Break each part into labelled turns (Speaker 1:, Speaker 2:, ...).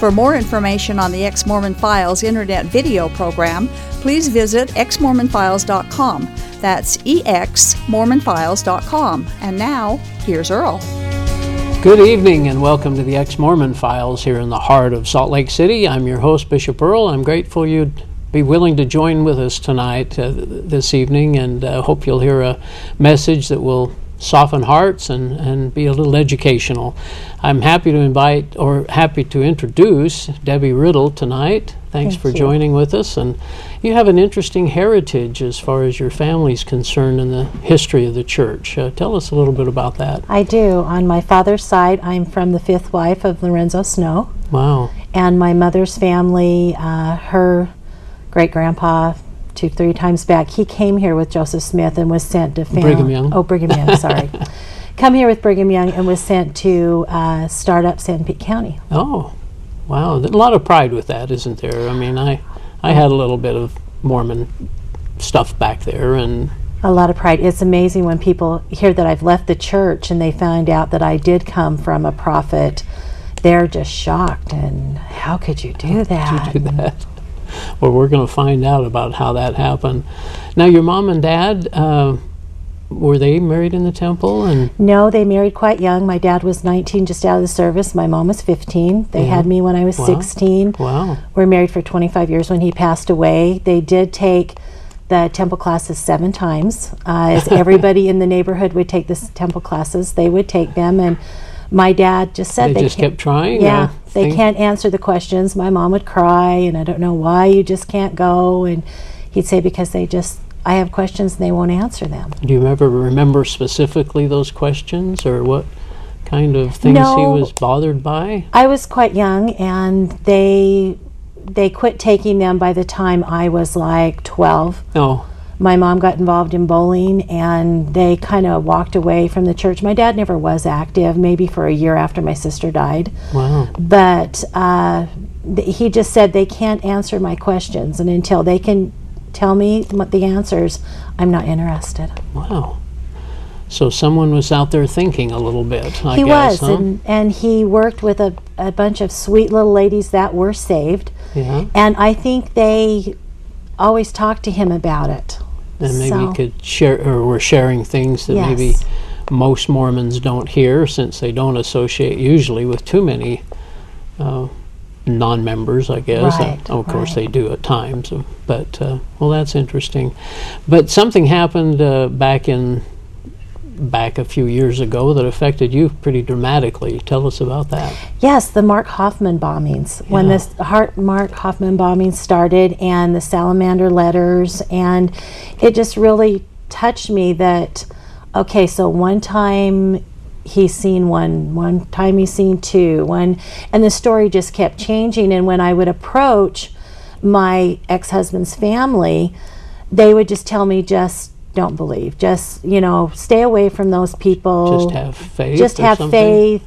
Speaker 1: For more information on the Ex Mormon Files internet video program, please visit exmormonfiles.com. That's exmormonfiles.com. And now, here's Earl.
Speaker 2: Good evening and welcome to the Ex Mormon Files here in the heart of Salt Lake City. I'm your host, Bishop Earl. I'm grateful you'd be willing to join with us tonight, uh, this evening, and uh, hope you'll hear a message that will soften hearts and, and be a little educational. I'm happy to invite or happy to introduce Debbie Riddle tonight. Thanks
Speaker 3: Thank
Speaker 2: for
Speaker 3: you.
Speaker 2: joining with us. And you have an interesting heritage as far as your family's concerned in the history of the church. Uh, tell us a little bit about that.
Speaker 3: I do. On my father's side, I'm from the fifth wife of Lorenzo Snow.
Speaker 2: Wow.
Speaker 3: And my mother's family, uh, her great grandpa, two, three times back, he came here with Joseph Smith and was sent to found,
Speaker 2: Brigham Young.
Speaker 3: Oh, Brigham Young, sorry. Come here with Brigham Young and was sent to uh, start up Sanpete County.
Speaker 2: Oh, wow. A lot of pride with that, isn't there? I mean, I, I had a little bit of Mormon stuff back there, and
Speaker 3: A lot of pride. It's amazing when people hear that I've left the church and they find out that I did come from a prophet. They're just shocked and how could you do that?
Speaker 2: do that. Well, we're going to find out about how that happened. Now, your mom and dad, uh, were they married in the temple? And
Speaker 3: No, they married quite young. My dad was 19, just out of the service. My mom was 15. They had me when I was
Speaker 2: Wow.
Speaker 3: 16.
Speaker 2: wow,
Speaker 3: We were married for 25 years when he passed away. They did take the temple classes seven times. Uh, as everybody in the neighborhood would take the temple classes, they would take them. And my dad just said
Speaker 2: they,
Speaker 3: they
Speaker 2: just kept trying.
Speaker 3: yeah, they can't answer the questions. My mom would cry, and I don't know why you just can't go. And he'd say because they just, I have questions and they won't answer them.
Speaker 2: Do you ever remember specifically those questions, or what kind of things he was bothered by?
Speaker 3: I was quite young, and they they quit taking them by the time I was like 12.
Speaker 2: Oh,
Speaker 3: My mom got involved in bowling, and they kind of walked away from the church. My dad never was active, maybe for a year after my sister died.
Speaker 2: wow.
Speaker 3: but uh, th- he just said they can't answer my questions, and until they can tell me what the answers, I'm not interested.
Speaker 2: Wow. So someone was out there thinking a little bit, I
Speaker 3: he
Speaker 2: guess,
Speaker 3: was,
Speaker 2: huh?
Speaker 3: and, and he worked with a, a bunch of sweet little ladies that were saved,
Speaker 2: yeah.
Speaker 3: and I think they always talked to him about it.
Speaker 2: And maybe
Speaker 3: So-
Speaker 2: could share, or were sharing things that maybe most Mormons don't hear, since they don't associate usually with too many uh, non-members, I guess. Uh,
Speaker 3: Right,
Speaker 2: of course,
Speaker 3: right.
Speaker 2: they do at times, but uh, well, that's interesting. But something happened uh, back in back a few years ago that affected you pretty dramatically. Tell us about that.
Speaker 3: Yes, the Mark Hofmann bombings. When
Speaker 2: Yeah.
Speaker 3: this Hart Mark Hofmann bombings started and the salamander letters and it just really touched me that okay, so one time he's seen one, one time he's seen two, one and the story just kept changing and when I would approach my ex-husband's family, they would just tell me just don't believe. Just, you know, stay away from those people
Speaker 2: Just have faith.
Speaker 3: just have
Speaker 2: something?
Speaker 3: faith.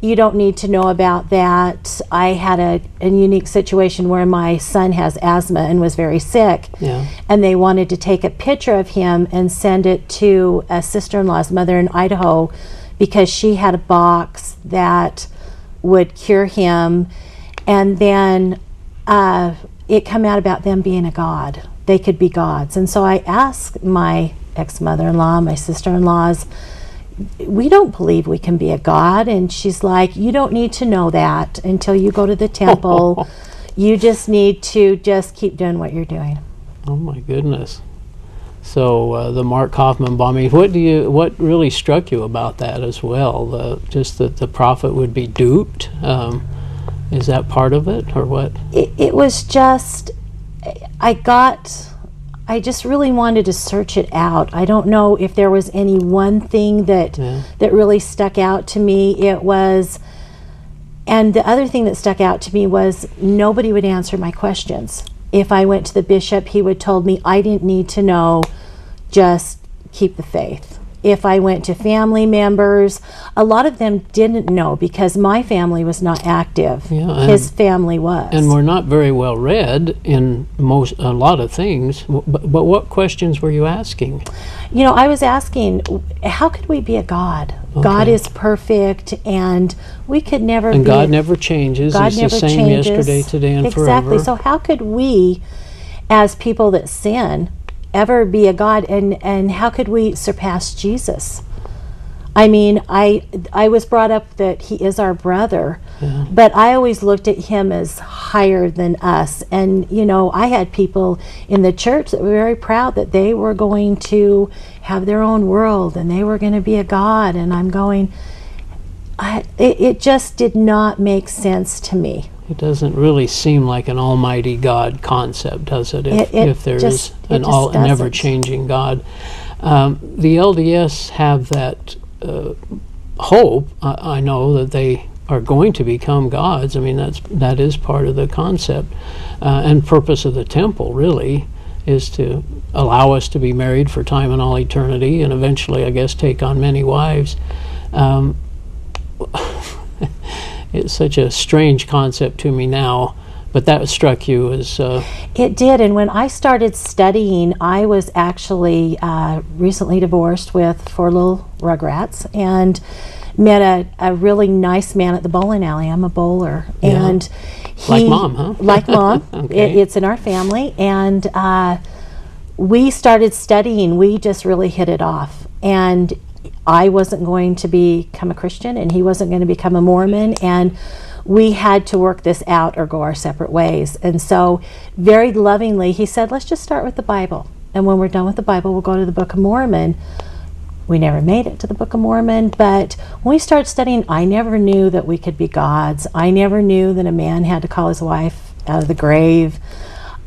Speaker 3: You don't need to know about that. I had a, a unique situation where my son has asthma and was very sick.
Speaker 2: Yeah.
Speaker 3: And they wanted to take a picture of him and send it to a sister in law's mother in Idaho because she had a box that would cure him. And then uh, it come out about them being a god. They could be gods. And so I asked my ex mother in law, my sister in laws, we don't believe we can be a god. And she's like, you don't need to know that until you go to the temple. you just need to just keep doing what you're doing.
Speaker 2: Oh my goodness. So uh, the Mark Hofmann bombing. What do you? What really struck you about that as well? The, just that the prophet would be duped. Um, is that part of it, or what?
Speaker 3: it, it was just i got i just really wanted to search it out i don't know if there was any one thing that
Speaker 2: Yeah.
Speaker 3: that really stuck out to me it was and the other thing that stuck out to me was nobody would answer my questions if i went to the bishop he would told me i didn't need to know just keep the faith. If I went to family members, a lot of them didn't know because my family was not active.
Speaker 2: Yeah,
Speaker 3: His family was.
Speaker 2: And we're not very well read in most a lot of things. But, but what questions were you asking?
Speaker 3: You know, I was asking, how could we be a God? God is perfect, and we could never
Speaker 2: And
Speaker 3: be.
Speaker 2: God never changes.
Speaker 3: God
Speaker 2: He's
Speaker 3: never
Speaker 2: the same
Speaker 3: changes.
Speaker 2: yesterday, today, and
Speaker 3: exactly.
Speaker 2: forever. Exactly.
Speaker 3: So how could we, as people that sin, ever be a God? And and how could we surpass Jesus? I mean, I I was brought up that he is our brother, but I always looked at him as higher than us. And you know, I had people in the church that were very proud that they were going to have their own world and they were going to be a god. And I'm going, I, it, it just did not make sense to me.
Speaker 2: It doesn't really seem like an almighty God concept, does it? If,
Speaker 3: It- it
Speaker 2: if there is
Speaker 3: just- it
Speaker 2: an all
Speaker 3: doesn't.
Speaker 2: never changing God. Um, the LDS have that uh, hope. I, I know that they are going to become gods. I mean, that's that is part of the concept uh, and purpose of the temple. Really, is to allow us to be married for time and all eternity, and eventually, I guess, take on many wives. Um, it's such a strange concept to me now, but that struck you as uh,
Speaker 3: It did. And when I started studying, I was actually uh, recently divorced with four little rugrats and met a, a really nice man at the bowling alley. I'm a bowler.
Speaker 2: Yeah.
Speaker 3: And he,
Speaker 2: Like Mom, huh?
Speaker 3: Like mom.
Speaker 2: Okay.
Speaker 3: It- it's in our family. And uh, we started studying. We just really hit it off. And I wasn't going to become a Christian, and he wasn't going to become a Mormon. And we had to work this out or go our separate ways. And so, very lovingly, he said, Let's just start with the Bible. And when we're done with the Bible, we'll go to the Book of Mormon. We never made it to the Book of Mormon, but when we started studying, I never knew that we could be gods. I never knew that a man had to call his wife out of the grave.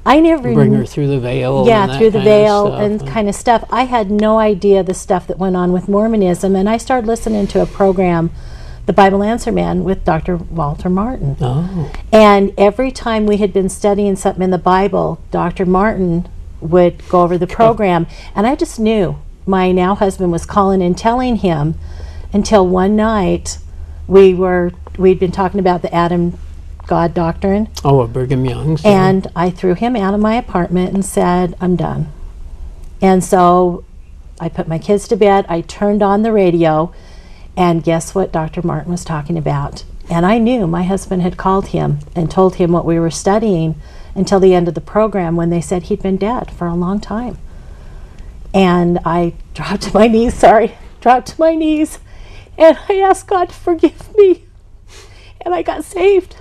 Speaker 3: I never
Speaker 2: bring her through the veil.
Speaker 3: yeah
Speaker 2: and
Speaker 3: through the veil and kind of stuff. I had no idea the stuff that went on with mormonism and i started listening to a program the bible answer man with dr walter martin.
Speaker 2: Oh,
Speaker 3: and every time we had been studying something in the bible dr martin would go over the program and i just knew. My now husband was calling and telling him until one night we were we'd been talking about the adam god doctrine
Speaker 2: oh, at Brigham Young's.
Speaker 3: and I threw him out of my apartment and said, I'm done. And so I put my kids to bed. I turned on the radio, and guess what Dr. Martin was talking about? And I knew my husband had called him and told him what we were studying until the end of the program when they said he'd been dead for a long time. And I dropped to my knees, sorry, dropped to my knees, and I asked God to forgive me. And I got saved.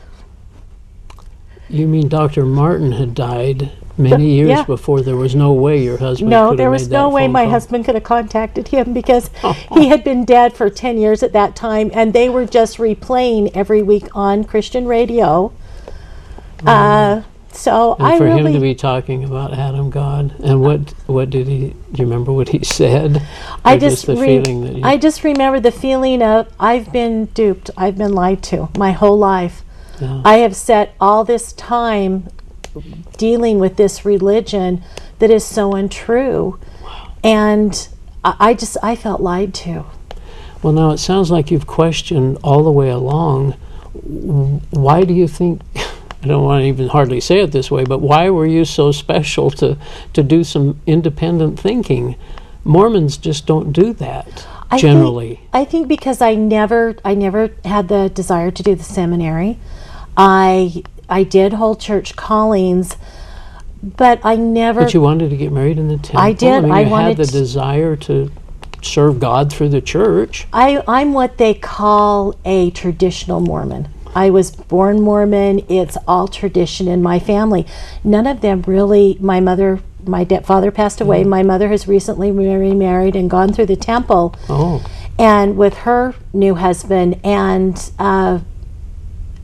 Speaker 2: You mean Dr. Martin had died many years
Speaker 3: yeah.
Speaker 2: before there was no way your husband
Speaker 3: No, there was no way my
Speaker 2: call?
Speaker 3: husband could have contacted him because he had been dead for 10 years at that time and they were just replaying every week on Christian radio. Uh, so
Speaker 2: And
Speaker 3: I
Speaker 2: for
Speaker 3: really
Speaker 2: him to be talking about Adam God, and what what did he? Do you remember what he said?
Speaker 3: I just
Speaker 2: the
Speaker 3: re-
Speaker 2: feeling that
Speaker 3: I just remember the feeling of I've been duped, I've been lied to my whole life. I have set all this time dealing with this religion that is so untrue. And I, I just I felt lied to.
Speaker 2: Well, now it sounds like you've questioned all the way along. Why do you think? I don't want to even hardly say it this way, but why were you so special to to do some independent thinking? Mormons just don't do that
Speaker 3: I
Speaker 2: generally.
Speaker 3: Think, I think because I never I never had the desire to do the seminary. I I did hold church callings, but I never
Speaker 2: but you wanted to get married in the temple.
Speaker 3: I did.
Speaker 2: mean,
Speaker 3: I
Speaker 2: you
Speaker 3: wanted
Speaker 2: had the
Speaker 3: to-
Speaker 2: desire to serve God through the church.
Speaker 3: I, I'm what they call a traditional Mormon. I was born Mormon. It's all tradition in my family. None of them really. My mother, my de- father passed away. My mother has recently remarried and gone through the temple.
Speaker 2: Oh,
Speaker 3: and with her new husband. And uh,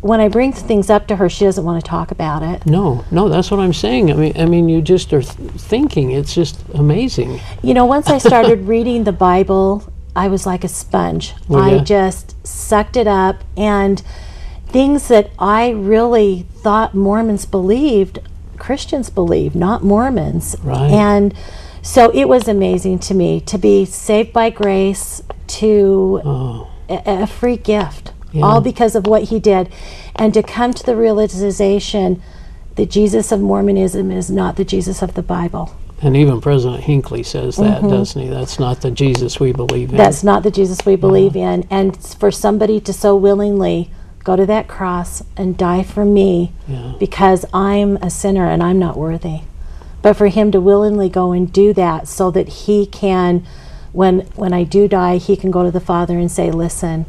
Speaker 3: when I bring things up to her, she doesn't want to talk about it.
Speaker 2: no, no, that's what I'm saying. I mean, I mean, you just are th- thinking. It's just amazing.
Speaker 3: You know, once I started reading the Bible, I was like a sponge.
Speaker 2: Were
Speaker 3: I
Speaker 2: ya?
Speaker 3: just sucked it up, and things that I really thought Mormons believed, Christians believed, not Mormons.
Speaker 2: Right.
Speaker 3: And So it was amazing to me to be saved by grace to
Speaker 2: Oh,
Speaker 3: a, a free gift,
Speaker 2: Yeah.
Speaker 3: all because of what he did, and to come to the realization that Jesus of Mormonism is not the Jesus of the Bible.
Speaker 2: and even President Hinckley says that, doesn't he? That's not the Jesus we believe in.
Speaker 3: Mm-hmm. That's not the Jesus we believe in. And for somebody to so willingly go to that cross and die for me
Speaker 2: yeah.
Speaker 3: because I'm a sinner and I'm not worthy. But for him to willingly go and do that so that he can when when I do die, he can go to the Father and say, Listen,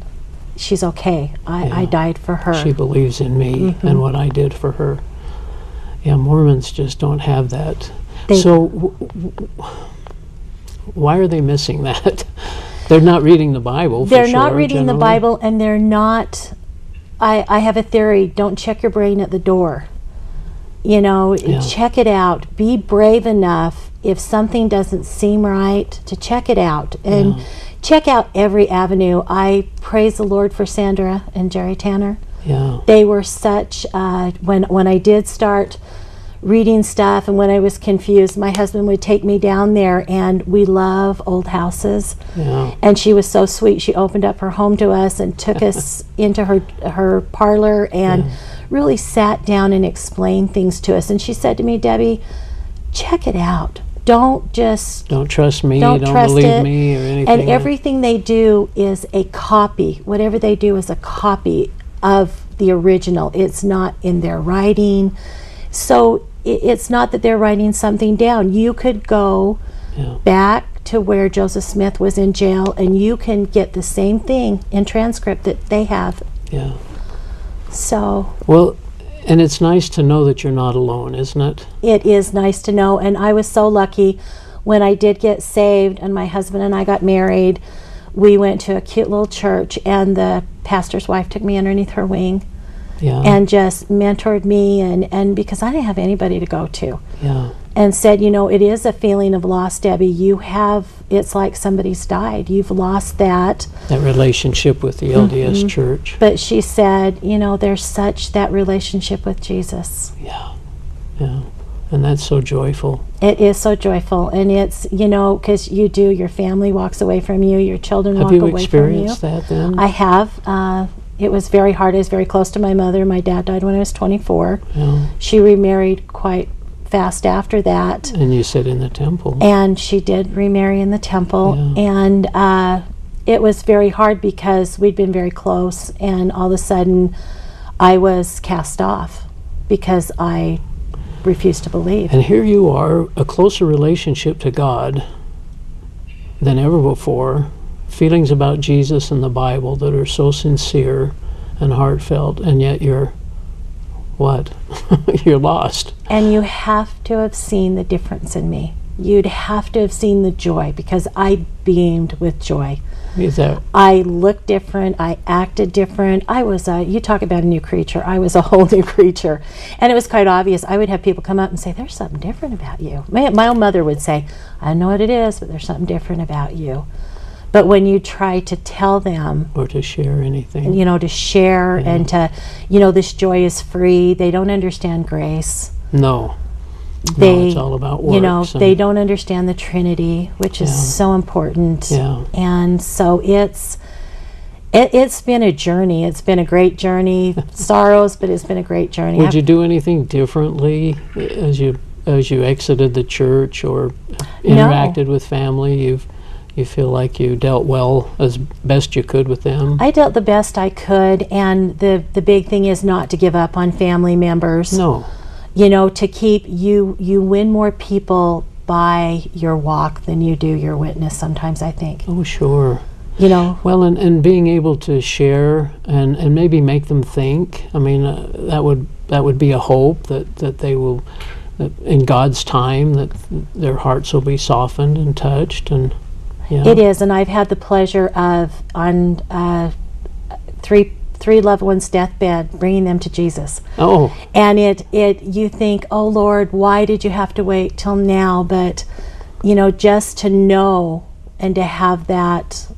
Speaker 3: she's okay. I, I died for her.
Speaker 2: She believes in me
Speaker 3: Mm-hmm.
Speaker 2: and what I did for her. Yeah, Mormons just don't have that.
Speaker 3: They-
Speaker 2: so, w- w- why are they missing that? they're not reading the Bible. for
Speaker 3: they're not
Speaker 2: sure,
Speaker 3: reading the. Bible and they're not I, I have a theory, don't check your brain at the door. You know,
Speaker 2: Yeah.
Speaker 3: check it out. Be brave enough if something doesn't seem right to check it out and
Speaker 2: Yeah.
Speaker 3: check out every avenue. I praise the Lord for Sandra and Jerry Tanner.
Speaker 2: Yeah,
Speaker 3: They were such uh, when when I did start reading stuff and when I was confused, my husband would take me down there and we love old houses
Speaker 2: yeah,
Speaker 3: and she was so sweet. She opened up her home to us and took us into her her parlor and really sat down and explained things to us. And she said to me, Debbie, check it out. Don't just
Speaker 2: don't trust me.
Speaker 3: don't,
Speaker 2: Don't,
Speaker 3: trust
Speaker 2: believe
Speaker 3: it.
Speaker 2: me or anything.
Speaker 3: and everything they do is a copy. Whatever they do is a copy of the original. It's not in their writing. So it's not that they're writing something down. You could go
Speaker 2: Yeah.
Speaker 3: back to where Joseph Smith was in jail and you can get the same thing in transcript that they have.
Speaker 2: yeah.
Speaker 3: So
Speaker 2: Well, and it's nice to know that you're not alone, isn't it?
Speaker 3: it is nice to know. And I was so lucky when I did get saved and my husband and I got married. We went to a cute little church, and the pastor's wife took me underneath her wing
Speaker 2: Yeah.
Speaker 3: and just mentored me. And, and because I didn't have anybody to go to,
Speaker 2: yeah.
Speaker 3: And said, You know, it is a feeling of loss, Debbie. You have, it's like somebody's died. You've lost that.
Speaker 2: That relationship with the LDS Church.
Speaker 3: But she said, You know, there's such that relationship with Jesus.
Speaker 2: Yeah. Yeah. And that's so joyful.
Speaker 3: It is so joyful, and it's you know because you do. Your family walks away from you. Your children
Speaker 2: Have
Speaker 3: walk
Speaker 2: you
Speaker 3: away from you.
Speaker 2: experienced that then?
Speaker 3: I have. Uh, it was very hard. I was very close to my mother. My dad died when I was 24.
Speaker 2: yeah.
Speaker 3: She remarried quite fast after that,
Speaker 2: And you said in the temple.
Speaker 3: and she did remarry in the temple.
Speaker 2: Yeah.
Speaker 3: And uh, it was very hard because we'd been very close, and all of a sudden, I was cast off because I refused to believe.
Speaker 2: And here you are, a closer relationship to God than ever before, feelings about Jesus and the Bible that are so sincere and heartfelt, and yet you're what? you're lost.
Speaker 3: And you have to have seen the difference in me. You'd have to have seen the joy because I beamed with joy.
Speaker 2: Is that
Speaker 3: I looked different. I acted different. I was a, you talk about a new creature. I was a whole new creature. And it was quite obvious. I would have people come up and say, There's something different about you. My, my own mother would say, I don't know what it is, but there's something different about you. But when you try to tell them,
Speaker 2: or to share anything?
Speaker 3: you know, to share and to, you know, this joy is free, they don't understand grace.
Speaker 2: No.
Speaker 3: they
Speaker 2: no, it's all about works.
Speaker 3: you know they don't understand the trinity which is so important
Speaker 2: Yeah.
Speaker 3: and so it's it, it's been a journey it's been a great journey sorrows but it's been a great journey
Speaker 2: Would
Speaker 3: I've-
Speaker 2: you do anything differently as you as you exited the church or interacted with family? You've you feel like you dealt well as best you could with them?
Speaker 3: I dealt the best I could, and the the big thing is not to give up on family members.
Speaker 2: no.
Speaker 3: You know, to keep you you win more people by your walk than you do your witness. Sometimes I think.
Speaker 2: Oh, sure.
Speaker 3: You know,
Speaker 2: Well, and, and being able to share and, and maybe make them think. I mean, uh, that would that would be a hope that, that they will, in God's time, that their hearts will be softened and touched, and yeah,
Speaker 3: It is, and I've had the pleasure of on uh, three three loved ones' deathbed, bringing them to Jesus.
Speaker 2: Oh,
Speaker 3: And it it you think, oh Lord, why did you have to wait till now? But you know, just to know and to have that,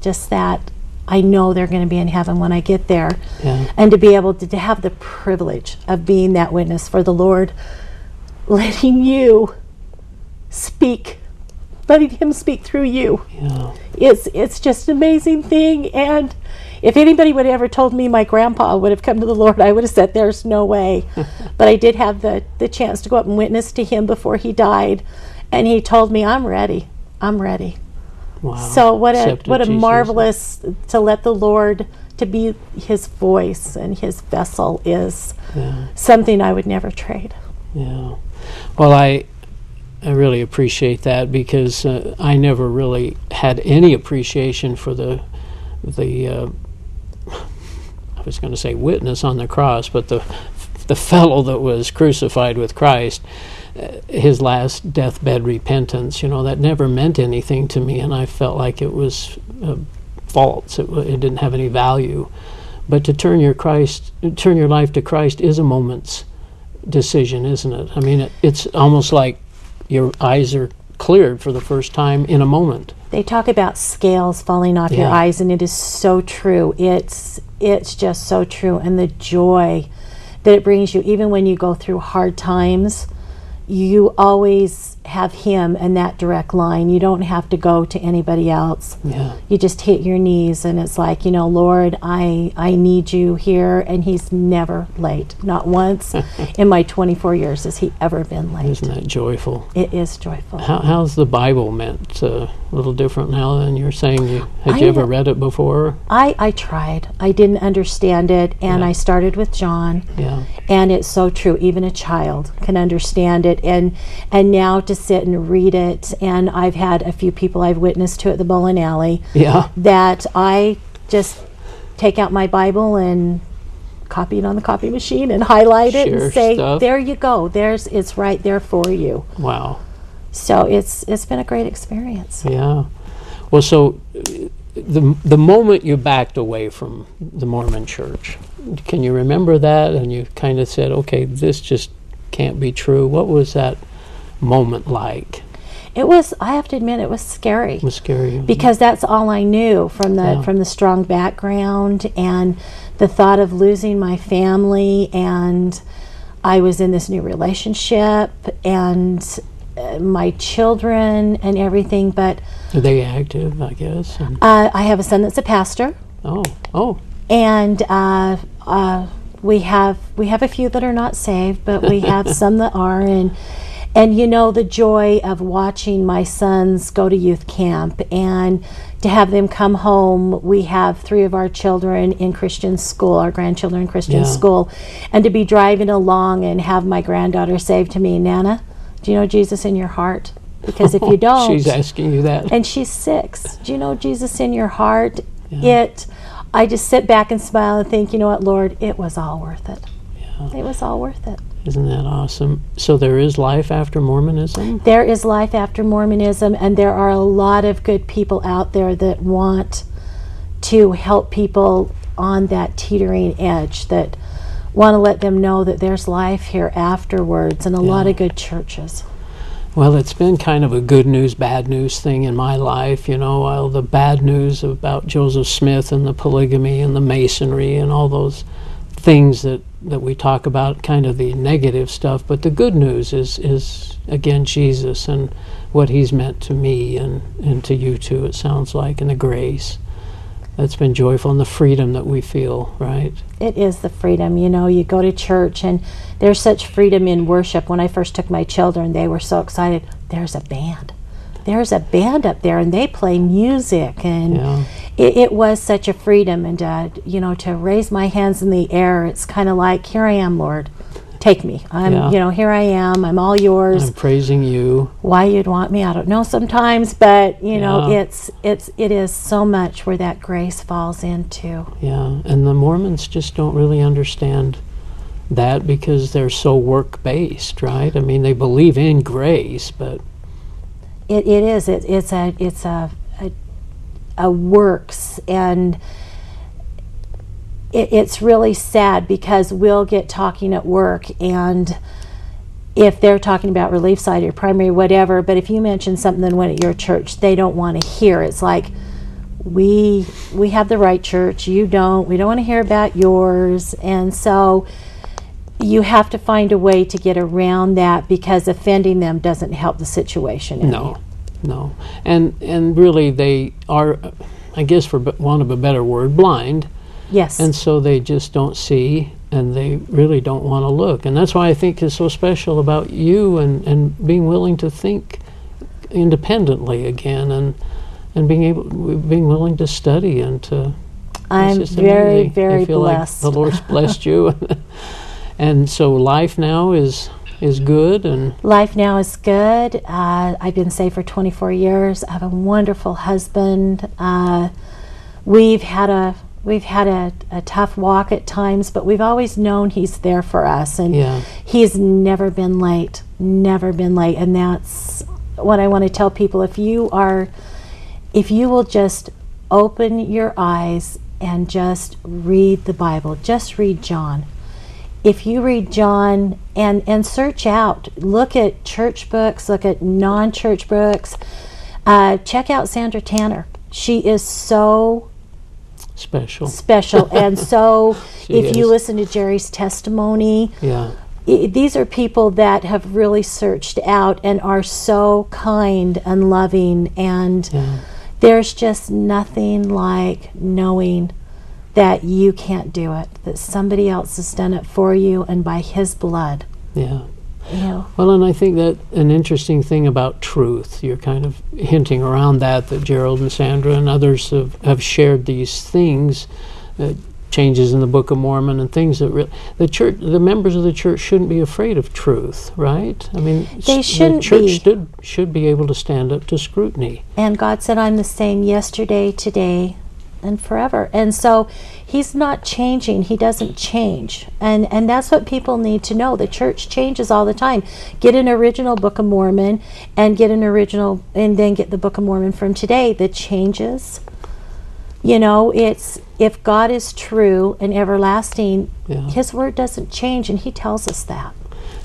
Speaker 3: just that, I know they're going to be in heaven when I get there,
Speaker 2: yeah,
Speaker 3: and to be able to, to have the privilege of being that witness for the Lord, letting you speak letting Him speak through you.
Speaker 2: Yeah.
Speaker 3: It's it's just an amazing thing. And if anybody would have ever told me my grandpa would have come to the Lord, I would have said, "There's no way." but I did have the the chance to go up and witness to him before he died, and he told me, "I'm ready. I'm ready."
Speaker 2: Wow.
Speaker 3: So what a what a
Speaker 2: Jesus.
Speaker 3: marvelous to let the Lord to be His voice and His vessel is
Speaker 2: Yeah.
Speaker 3: something I would never trade.
Speaker 2: Yeah. Well, I I really appreciate that because uh, I never really had any appreciation for the the uh, I was going to say witness on the cross, but the the fellow that was crucified with Christ, uh, his last deathbed repentance. You know that never meant anything to me, and I felt like it was uh, false. It, it didn't have any value. But to turn your Christ, turn your life to Christ is a moment's decision, isn't it? I mean, it, it's almost like your eyes are cleared for the first time in a moment.
Speaker 3: They talk about scales falling off your eyes, and it is so true. It's it's just so true, and the joy that it brings you, even when you go through hard times, you always have Him and that direct line. You don't have to go to anybody else.
Speaker 2: Yeah.
Speaker 3: You just hit your knees, and it's like, you know, Lord, I I need you here, and He's never late. Not once in my 24 years has He ever been late.
Speaker 2: Isn't that joyful?
Speaker 3: It is joyful.
Speaker 2: How, how's the Bible meant? Uh, a little different now than you're saying. You, had
Speaker 3: I
Speaker 2: you ever read it before?
Speaker 3: I, I tried. I didn't understand it, and
Speaker 2: Yeah.
Speaker 3: I started with John.
Speaker 2: Yeah.
Speaker 3: And it's so true. Even a child can understand it, and and now to sit and read it. And I've had a few people I've witnessed to at the bowling alley
Speaker 2: Yeah.
Speaker 3: that I just take out my Bible and copy it on the copy machine and highlight it
Speaker 2: Share
Speaker 3: and say,
Speaker 2: stuff.
Speaker 3: "There you go. There's it's right there for you."
Speaker 2: Wow.
Speaker 3: So it's it's been a great experience.
Speaker 2: Yeah. Well, so the the moment you backed away from the Mormon Church, can you remember that? And you kind of said, "Okay, this just can't be true." What was that moment like?
Speaker 3: It was. I have to admit, it was scary.
Speaker 2: It was scary.
Speaker 3: because that's all I knew from the
Speaker 2: Yeah.
Speaker 3: from the strong background and the thought of losing my family and I was in this new relationship and uh, my children and everything but
Speaker 2: Are they active? I guess. And,
Speaker 3: uh, I have a son that's a pastor
Speaker 2: oh, oh,
Speaker 3: and uh, uh, we have we have a few that are not saved, but we have some that are, and and you know the joy of watching my sons go to youth camp and to have them come home. We have three of our children in Christian school, our grandchildren in Christian
Speaker 2: Yeah.
Speaker 3: school, and to be driving along and have my granddaughter say to me, Nana, do you know Jesus in your heart? Because if you don't,
Speaker 2: she's asking you that.
Speaker 3: and she's six. Do you know Jesus in your heart? It. I just sit back and smile and think, you know what, Lord, it was all worth it. It was all worth it.
Speaker 2: Isn't that awesome? So there is life after Mormonism.
Speaker 3: There is life after Mormonism, and there are a lot of good people out there that want to help people on that teetering edge that want to let them know that there's life here afterwards, and a lot of good churches.
Speaker 2: Well, it's been kind of a good news, bad news thing in my life. You know, all the bad news about Joseph Smith and the polygamy and the masonry and all those things that, that we talk about, kind of the negative stuff. But the good news is, is again, Jesus and what he's meant to me and, and to you too, it sounds like, and the grace. That's been joyful and the freedom that we feel, right?
Speaker 3: it is the freedom. You know, you go to church and there's such freedom in worship. When I first took my children, they were so excited. There's a band. There's a band up there and they play music and
Speaker 2: Yeah.
Speaker 3: It, it was such a freedom and uh, you know to raise my hands in the air it's kind of like here i am lord take me i'm
Speaker 2: Yeah.
Speaker 3: you know here i am i'm all yours
Speaker 2: I'm praising you.
Speaker 3: why you'd want me i don't know sometimes but you know it's it's it is so much where that grace falls into
Speaker 2: Yeah, and the Mormons just don't really understand that because they're so work based, right? I mean, they believe in grace, but
Speaker 3: It, it is. It, it's a it's a, a works. And it, it's really sad because we'll get talking at work and if they're talking about relief side or primary whatever but if you mention something that went at your church they don't want to hear. It's like we we have the right church. You don't. We don't want to hear about yours. And so you have to find a way to get around that because offending them doesn't help the situation any.
Speaker 2: no, no. And and really, they are, I guess, for want of a better word, blind,
Speaker 3: Yes.
Speaker 2: and so they just don't see, and they really don't want to look. And that's why I think is so special about you and and being willing to think independently again, and and being able, being willing to study and to.
Speaker 3: I'm very, very
Speaker 2: feel like
Speaker 3: blessed.
Speaker 2: the Lord's blessed you, and so life now is is good and.
Speaker 3: Life now is good. Uh, I've been saved for 24 years. I have a wonderful husband. Uh, we've had a we've had a, a tough walk at times, but we've always known He's there for us, and
Speaker 2: Yeah.
Speaker 3: He's never been late. Never been late, and that's what I want to tell people. If you are, if you will just open your eyes and just read the Bible, just read John if you read John and and search out, look at church books, look at non-church books, uh, check out Sandra Tanner. She is so
Speaker 2: Special.
Speaker 3: special, and so if you listen to Jerry's testimony,
Speaker 2: Yeah.
Speaker 3: i these are people that have really searched out and are so kind and loving and
Speaker 2: Yeah.
Speaker 3: there's just nothing like knowing that you can't do it that somebody else has done it for you and by his blood
Speaker 2: Yeah.
Speaker 3: know
Speaker 2: Well, and I think that an interesting thing about truth, you're kind of hinting around that, that Jerald and Sandra and others have, have shared these things, uh, changes in the Book of Mormon and things that re- the church, the members of the church shouldn't be afraid of truth, right? I mean,
Speaker 3: They shouldn't
Speaker 2: the church
Speaker 3: be.
Speaker 2: Should, should be able to stand up to scrutiny.
Speaker 3: and god said i'm the same yesterday today and forever. And so he's not changing. He doesn't change. And and that's what people need to know. The church changes all the time. Get an original book of mormon and get an original and then get the book of mormon from today that changes. You know it's if god is true and everlasting
Speaker 2: Yeah.
Speaker 3: his word doesn't change and he tells us that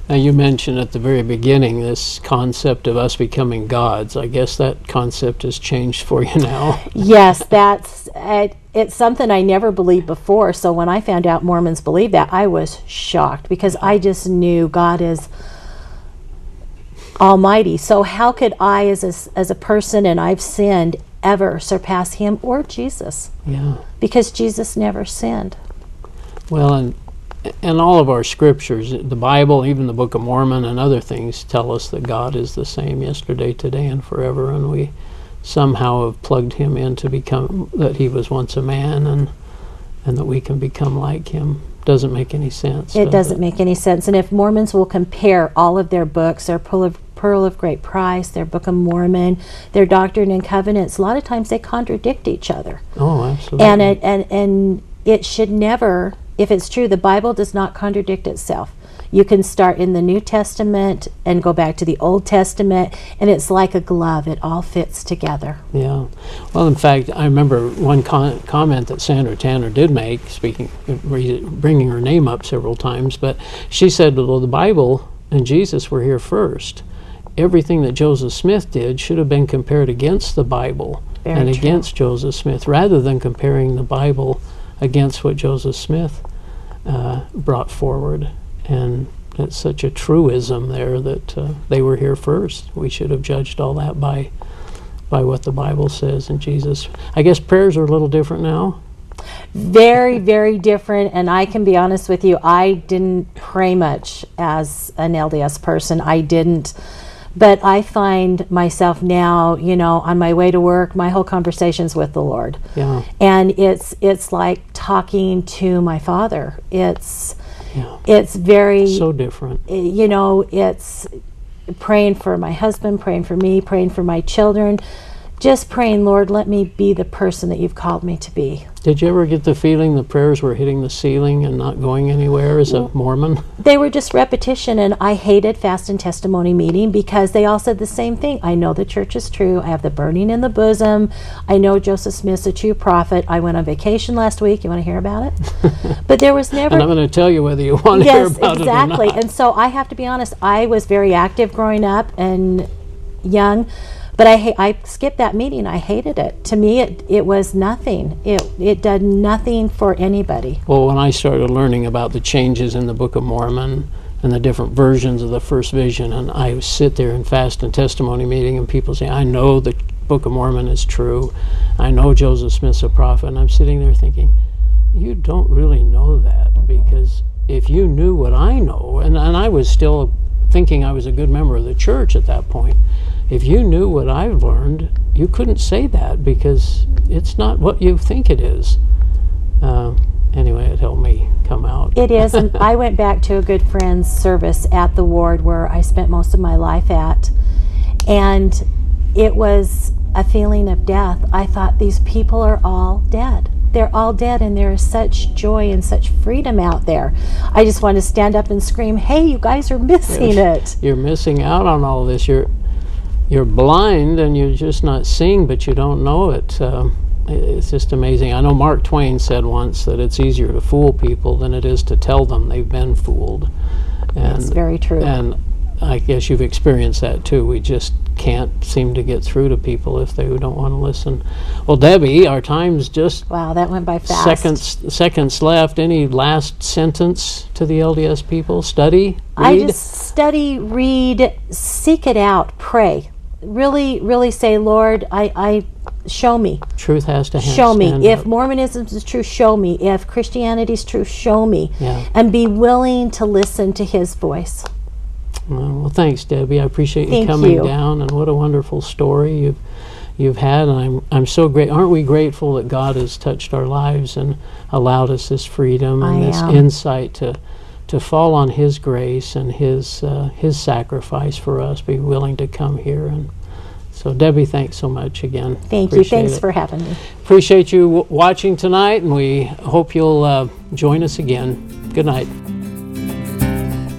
Speaker 2: Now, you mentioned at the very beginning this concept of us becoming gods. I guess that concept has changed for you now.
Speaker 3: yes that's uh, it's something i never believed before so when i found out mormons believe that i was shocked because i just knew god is almighty so how could i as a, as a person and i've sinned ever surpass him or jesus
Speaker 2: yeah.
Speaker 3: because jesus never sinned
Speaker 2: Well, and and all of our scriptures, the Bible, even the Book of Mormon, and other things tell us that God is the same yesterday, today, and forever, and we somehow have plugged Him in to become that He was once a man, and and that we can become like Him. Doesn't make any sense.
Speaker 3: It
Speaker 2: does
Speaker 3: doesn't make any sense. And if Mormons will compare all of their books, their Pearl of, Pearl of Great Price, their Book of Mormon, their Doctrine and Covenants, a lot of times they contradict each other.
Speaker 2: Oh, absolutely.
Speaker 3: And it and and it should never, if it's true, the Bible does not contradict itself. You can start in the New Testament and go back to the Old Testament, and it's like a glove. It all fits together.
Speaker 2: Yeah. Well, in fact, I remember one con- comment that Sandra Tanner did make, speaking, re- bringing her name up several times, but she said, well, the Bible and Jesus were here first. Everything that Joseph Smith did should have been compared against the Bible
Speaker 3: Very
Speaker 2: and
Speaker 3: true.
Speaker 2: against Joseph Smith, rather than comparing the Bible against what Joseph Smith uh, brought forward. And it's such a truism there that uh, they were here first. We should have judged all that by by what the Bible says and Jesus. I guess prayers are a little different now.
Speaker 3: very very different and i can be honest with you i didn't pray much as an lds person i didn't but i find myself now you know on my way to work my whole conversations with the lord
Speaker 2: Yeah,
Speaker 3: and it's it's like talking to my father it's
Speaker 2: yeah.
Speaker 3: it's very
Speaker 2: So different.
Speaker 3: you know it's praying for my husband praying for me praying for my children just praying lord let me be the person that you've called me to be.
Speaker 2: Did you ever get the feeling the prayers were hitting the ceiling and not going anywhere as a Mormon?
Speaker 3: they were just repetition and i hated fast and testimony meeting because they all said the same thing. I know the church is true. I have the burning in the bosom. I know joseph smith's a true prophet. I went on vacation last week. You want to hear about it? But there was never
Speaker 2: And I'm going to tell you whether you want to hear
Speaker 3: yes
Speaker 2: about
Speaker 3: exactly
Speaker 2: it or not.
Speaker 3: and so i have to be honest i was very active growing up and young but I I skipped that meeting. I hated it. To me, it, it was nothing. It it did nothing for anybody.
Speaker 2: Well, when I started learning about the changes in the Book of Mormon and the different versions of the first vision. And I sit there in fast and testimony meeting, and people say, I know the Book of Mormon is true. I know Joseph Smith's a prophet. And I'm sitting there thinking, you don't really know that because if you knew what I know, and, and I was still thinking I was a good member of the church at that point, if you knew what I've learned, you couldn't say that because it's not what you think it is. Uh, anyway, it helped me come out.
Speaker 3: It is, and I went back to a good friend's service at the ward where I spent most of my life at, and it was a feeling of death. I thought these people are all dead. They're all dead, and there is such joy and such freedom out there. I just want to stand up and scream, "Hey, you guys are missing it!
Speaker 2: You're missing out on all this. You're you're blind, and you're just not seeing, but you don't know it." Um, it's just amazing. I know Mark Twain said once that it's easier to fool people than it is to tell them they've been fooled.
Speaker 3: And, That's very true.
Speaker 2: And I guess you've experienced that too. We just can't seem to get through to people if they don't want to listen. Well, Debbie, our time's just
Speaker 3: wow, that went by fast.
Speaker 2: Seconds, seconds left. Any last sentence to the LDS people? Study.
Speaker 3: Read? I just study, read, seek it out, pray. Really, really say, Lord, I, I show me.
Speaker 2: Truth has to
Speaker 3: show me. If
Speaker 2: up.
Speaker 3: Mormonism is true, show me. If Christianity is true, show me.
Speaker 2: Yeah.
Speaker 3: And be willing to listen to His voice.
Speaker 2: Well, thanks, Debbie. I appreciate
Speaker 3: you
Speaker 2: Thank coming
Speaker 3: you.
Speaker 2: down, and what a wonderful story you've you've had. And I'm I'm so great. Aren't we grateful that God has touched our lives and allowed us this freedom and
Speaker 3: I
Speaker 2: this
Speaker 3: am.
Speaker 2: insight to to fall on His grace and His uh, His sacrifice for us. Be willing to come here and. So, Debbie, thanks so much again.
Speaker 3: Thank Appreciate you. Thanks it. for having me.
Speaker 2: Appreciate you w- watching tonight, and we hope you'll uh, join us again. Good night.